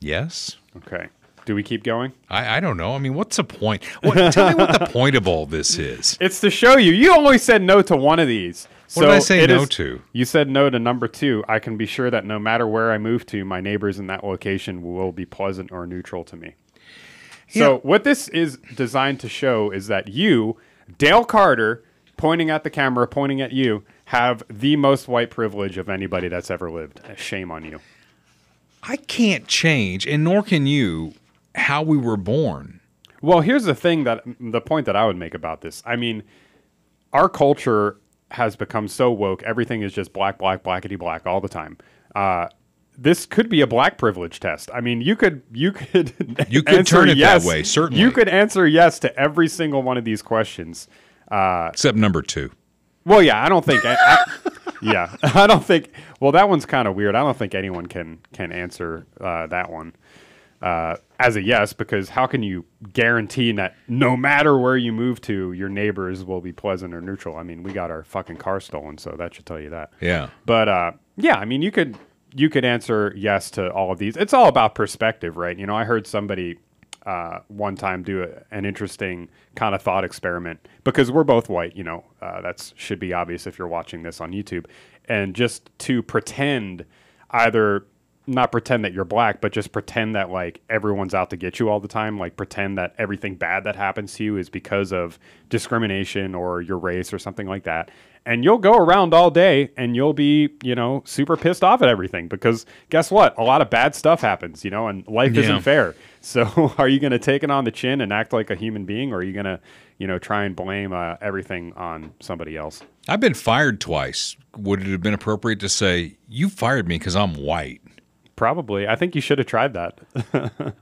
Yes. Okay. Do we keep going? I, I don't know. I mean, what's the point? What, tell me what the point of all this is. It's to show you. You only said no to one of these. What did I say no is- to? You said no to number two. I can be sure that no matter where I move to, my neighbors in that location will be pleasant or neutral to me. So, what this is designed to show is that you, Dale Carter, pointing at the camera, pointing at you, have the most white privilege of anybody that's ever lived. Shame on you. I can't change, and nor can you, how we were born. Well, here's the thing that the point that I would make about this. I mean, our culture has become so woke. Everything is just black, black, blackety black all the time. Uh, this could be a black privilege test. I mean, you could you could You could answer turn it that yes. way, certainly. You could answer yes to every single one of these questions. Uh, Except number two. well, yeah, I don't think. I, I- yeah, I don't think. Well, that one's kind of weird. I don't think anyone can can answer uh, that one uh, as a yes because how can you guarantee that no matter where you move to, your neighbors will be pleasant or neutral? I mean, we got our fucking car stolen, so that should tell you that. Yeah. But uh, yeah, I mean, you could you could answer yes to all of these. It's all about perspective, right? You know, I heard somebody uh, one time do a, an interesting kind of thought experiment because we're both white. You know, uh, that's should be obvious if you're watching this on YouTube, and just to pretend either not pretend that you're black, but just pretend that like everyone's out to get you all the time. Like pretend that everything bad that happens to you is because of discrimination or your race or something like that. And you'll go around all day and you'll be, you know, super pissed off at everything because guess what? A lot of bad stuff happens, you know, and life Yeah. isn't fair. So are you going to take it on the chin and act like a human being or are you going to, you know, try and blame uh, everything on somebody else? I've been fired twice. Would it have been appropriate to say, you fired me because I'm white? Probably. I think you should have tried that.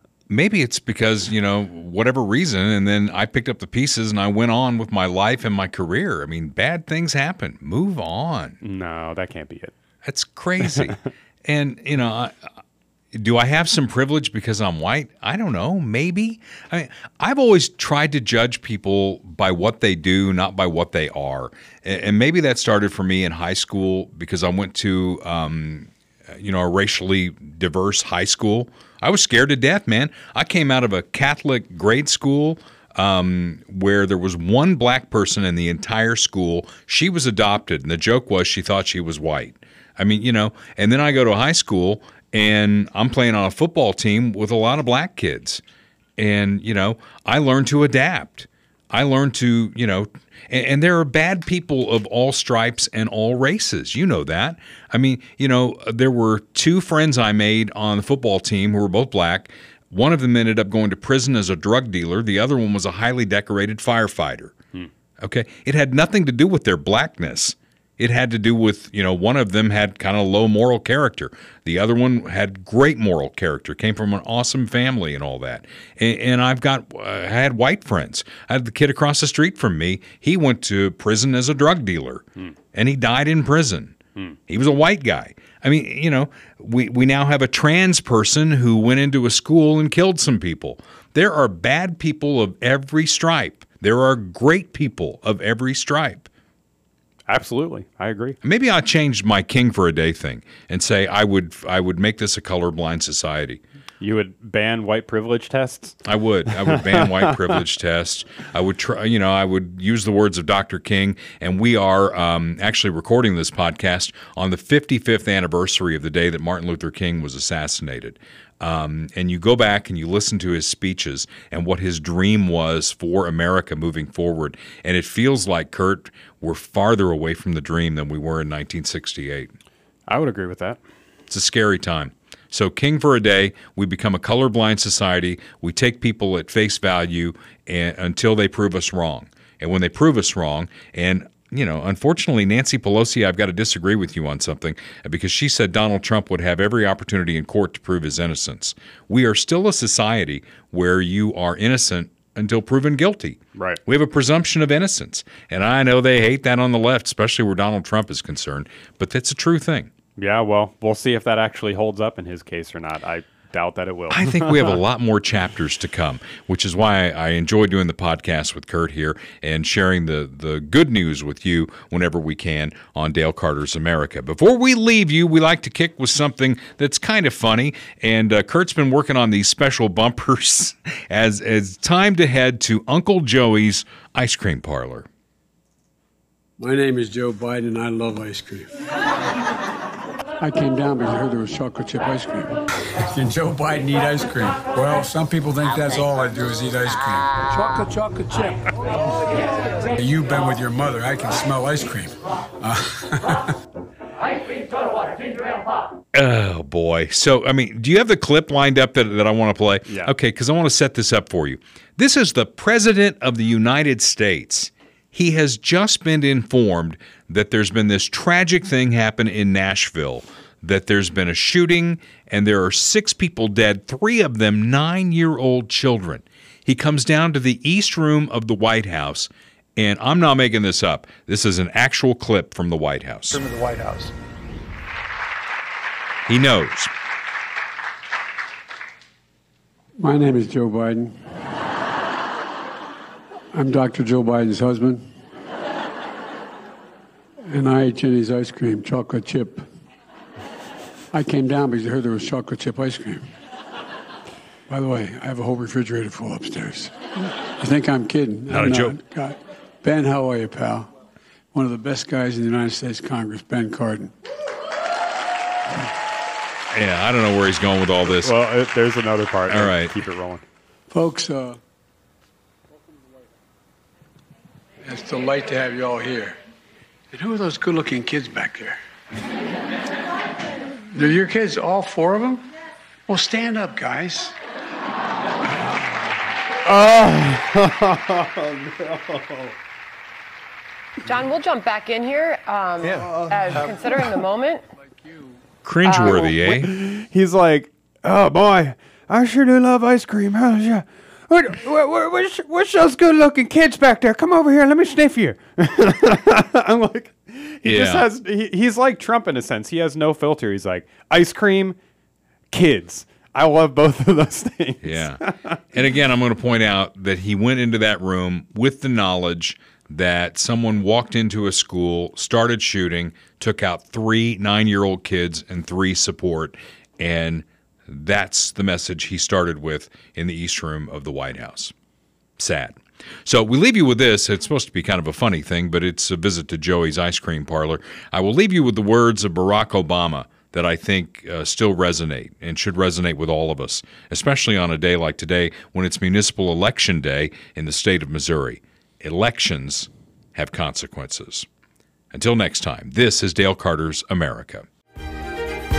Maybe it's because, you know, whatever reason, and then I picked up the pieces and I went on with my life and my career. I mean, bad things happen. Move on. no, that can't be it. That's crazy. and, you know, I, do I have some privilege because I'm white? I don't know. Maybe. I mean, I've always tried to judge people by what they do, not by what they are. And maybe that started for me in high school because I went to, um, you know, a racially diverse high school. I was scared to death, man. I came out of a Catholic grade school um, where there was one black person in the entire school. She was adopted, and the joke was she thought she was white. I mean, you know, and then I go to high school and I'm playing on a football team with a lot of black kids. And, you know, I learned to adapt. I learned to, you know, and, and there are bad people of all stripes and all races. You know that. I mean, you know, there were two friends I made on the football team who were both black. One of them ended up going to prison as a drug dealer. The other one was a highly decorated firefighter. Hmm. Okay. It had nothing to do with their blackness. It had to do with, you know, one of them had kind of low moral character. The other one had great moral character, came from an awesome family and all that. And, and I've got, uh, I had white friends. I had the kid across the street from me. He went to prison as a drug dealer and he died in prison. He was a white guy. I mean, you know, we, we now have a trans person who went into a school and killed some people. There are bad people of every stripe. There are great people of every stripe. Absolutely, I agree. Maybe I'll change my king for a day thing and say I would I would make this a colorblind society. You would ban white privilege tests? I would. I would ban white privilege tests. I would try, you know, I would use the words of Dr. King. And we are um, actually recording this podcast on the 55th anniversary of the day that Martin Luther King was assassinated. Um, and you go back and you listen to his speeches and what his dream was for America moving forward. And it feels like, Kurt, we're farther away from the dream than we were in 1968. I would agree with that. It's a scary time. So, king for a day, we become a colorblind society. We take people at face value and, until they prove us wrong. And when they prove us wrong, and you know, unfortunately, Nancy Pelosi, I've got to disagree with you on something because she said Donald Trump would have every opportunity in court to prove his innocence. We are still a society where you are innocent until proven guilty. Right. We have a presumption of innocence. And I know they hate that on the left, especially where Donald Trump is concerned, but that's a true thing. Yeah, well, we'll see if that actually holds up in his case or not. I doubt that it will. I think we have a lot more chapters to come, which is why I enjoy doing the podcast with Kurt here and sharing the, the good news with you whenever we can on Dale Carter's America. Before we leave you, we like to kick with something that's kind of funny. And uh, Kurt's been working on these special bumpers as, as time to head to Uncle Joey's ice cream parlor. My name is Joe Biden, and I love ice cream. I came down because I heard there was chocolate chip ice cream. Can Joe Biden eat ice cream? Well, some people think that's all I do is eat ice cream. Chocolate, chocolate chip. You've been with your mother. I can smell ice cream. Uh, Oh boy! So I mean, do you have the clip lined up that, that I want to play? Yeah. Okay, because I want to set this up for you. This is the president of the United States. He has just been informed that there's been this tragic thing happen in Nashville. That there's been a shooting and there are six people dead, three of them nine-year-old children. He comes down to the East Room of the White House, and I'm not making this up. This is an actual clip from the White House. Room of the White House. He knows. My name is Joe Biden. I'm Dr. Joe Biden's husband. And I ate Jeni's ice cream, chocolate chip. I came down because I heard there was chocolate chip ice cream. By the way, I have a whole refrigerator full upstairs. You think I'm kidding? Not a I'm joke. God. Ben, how are you, pal? One of the best guys in the United States Congress, Ben Cardin. Yeah, I don't know where he's going with all this. Well, it, there's another part. All right. Keep it rolling. Folks, uh, it's a delight to have you all here. And who are those good looking kids back there? They're your kids, all four of them? Well, stand up, guys. Oh, no. John, we'll jump back in here. Um, uh, considering the moment. Cringeworthy, Uh, eh? He's like, oh boy, I sure do love ice cream. What, what, what, what's, what's those good looking kids back there? Come over here. Let me sniff you. I'm like, he just Yeah. has, he, he's like Trump in a sense. He has no filter. He's like, ice cream, kids. I love both of those things. Yeah. and again, I'm going to point out that he went into that room with the knowledge that someone walked into a school, started shooting, took out three nine year old kids and three support. And that's the message he started with in the East Room of the White House. Sad. So we leave you with this. It's supposed to be kind of a funny thing, but it's a visit to Joey's ice cream parlor. I will leave you with the words of Barack Obama that I think uh, still resonate and should resonate with all of us, especially on a day like today when it's municipal election day in the state of Missouri. Elections have consequences. Until next time, this is Dale Carter's America.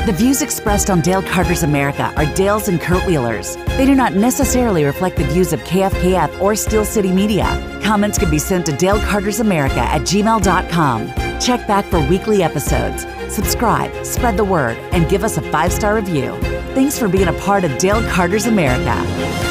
The views expressed on Dale Carter's America are Dale's and Kurt Wheeler's. They do not necessarily reflect the views of KFKF or Steel City Media. Comments can be sent to Dale Carter's America at gmail.com. Check back for weekly episodes. Subscribe, spread the word, and give us a five star review. Thanks for being a part of Dale Carter's America.